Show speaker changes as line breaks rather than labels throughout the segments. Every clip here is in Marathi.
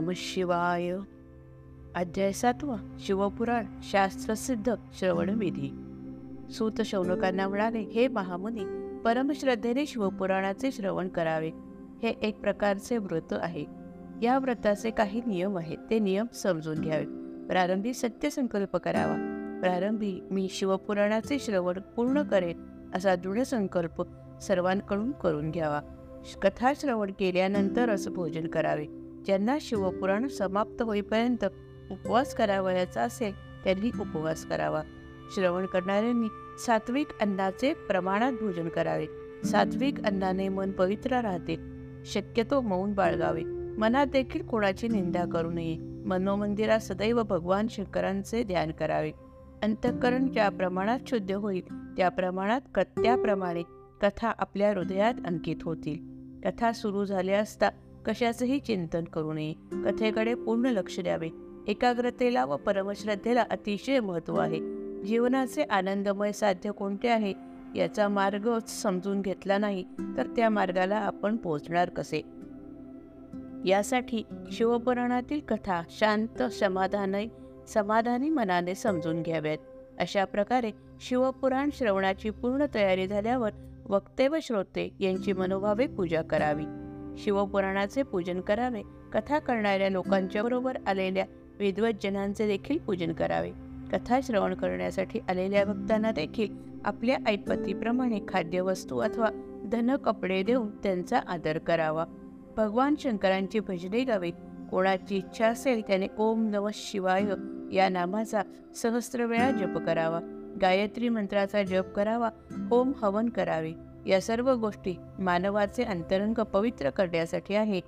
नम शिवाय. अध्याय सातवा शिवपुराण शास्त्रसिद्ध श्रवणविधी सूत शौनकांना म्हणाले हे महामुनी परमश्रद्धेने शिवपुराणाचे श्रवण करावे. हे एक प्रकारचे व्रत आहे. या व्रताचे काही नियम आहेत. ते नियम समजून घ्यावे. प्रारंभी सत्यसंकल्प करावा. प्रारंभी मी शिवपुराणाचे श्रवण पूर्ण करेन असा दृढ संकल्प सर्वांकडून करून घ्यावा. कथा श्रवण केल्यानंतरच भोजन करावे. ज्यांना शिवपुराण समाप्त होईपर्यंत उपवास करावयाचा असेल त्यांनी उपवास करावा. श्रवण करणाऱ्यांनी सात्विक अन्नाचे प्रमाणात भोजन करावे. सात्विक अन्नाने मन पवित्र राहते. शक्यतो मौन बाळगावे. मनात देखील कोणाची निंदा करू नये. मनोमंदिरात सदैव भगवान शंकरांचे ध्यान करावे. अंतःकरण ज्या प्रमाणात शुद्ध होईल त्या प्रमाणात कथ्याप्रमाणे कथा आपल्या हृदयात अंकित होतील. कथा सुरू झाल्या असता कशाचंही चिंतन करू नये. कथेकडे पूर्ण लक्ष द्यावे. एकाग्रतेला व परमश्रद्धेला अतिशय महत्त्व आहे. जीवनाचे आनंदमय साध्य कोणते आहे? याचा मार्ग समजून घेतला नाही तर त्या मार्गाला आपण पोहोचणार कसे? यासाठी शिवपुराणातील कथा शांत समाधाने समाधानी मनाने समजून घ्याव्यात. अशा प्रकारे शिवपुराण श्रवणाची पूर्ण तयारी झाल्यावर वक्ते व श्रोते यांची मनोभावे पूजा करावी. शिवपुराणाचे पूजन करावे. कथा करणाऱ्या लोकांच्या बरोबर आलेल्या विद्वज्जनांचे देखील पूजन करावे. कथा श्रवण करण्यासाठी आलेल्या भक्तांना देखील आपल्या ऐपतीप्रमाणे खाद्यवस्तू अथवा धन कपडे देऊन त्यांचा आदर करावा. भगवान शंकरांची भजने गावीत कोणाची इच्छा असेल त्याने ओम नम शिवाय या नामाचा सहस्र वेळा जप करावा. गायत्री मंत्राचा जप करावा. ओम हवन करावे. या सर्व गोष्टी मानवाचे अंतरंग पवित्र करण्यासाठी आहे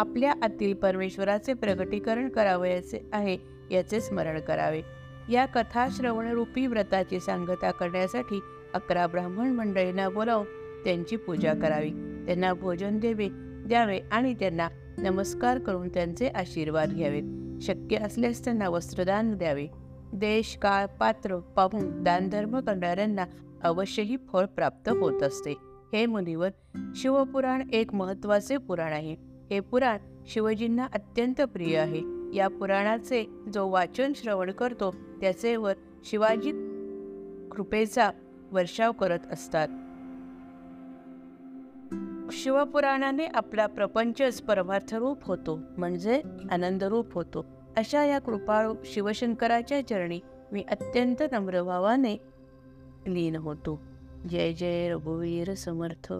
आपल्या आतील परमेश्वराचे प्रगटीकरण करावयाचे आहे याचे स्मरण करावे. या कथा श्रवणरूपी व्रताची सांगता करण्यासाठी अकरा ब्राह्मण मंडळींना बोलावून त्यांची पूजा करावी. त्यांना भोजन देवे द्यावे आणि त्यांना नमस्कार करून त्यांचे आशीर्वाद घ्यावेत शक्य असल्यास त्यांना वस्त्रदान द्यावे. देश काळ पात्र पाहून दानधर्म करणाऱ्यांना अवश्यही फळ प्राप्त होत असते. हे मुनिवर शिवपुराण एक महत्त्वाचे पुराण आहे. हे पुराण शिवजींना अत्यंत प्रिय आहे. या पुराणाचे जो वाचन श्रवण करतो त्याचे वर शिवाजी कृपेचा वर्षाव करत असतात. शिवपुराणाने आपला प्रपंचच परमार्थरूप होतो म्हणजे आनंदरूप होतो. अशा या कृपाळू शिवशंकराच्या चरणी मी अत्यंत नम्रभावाने लीन होतो. जय जय रघुवीर समर्थ.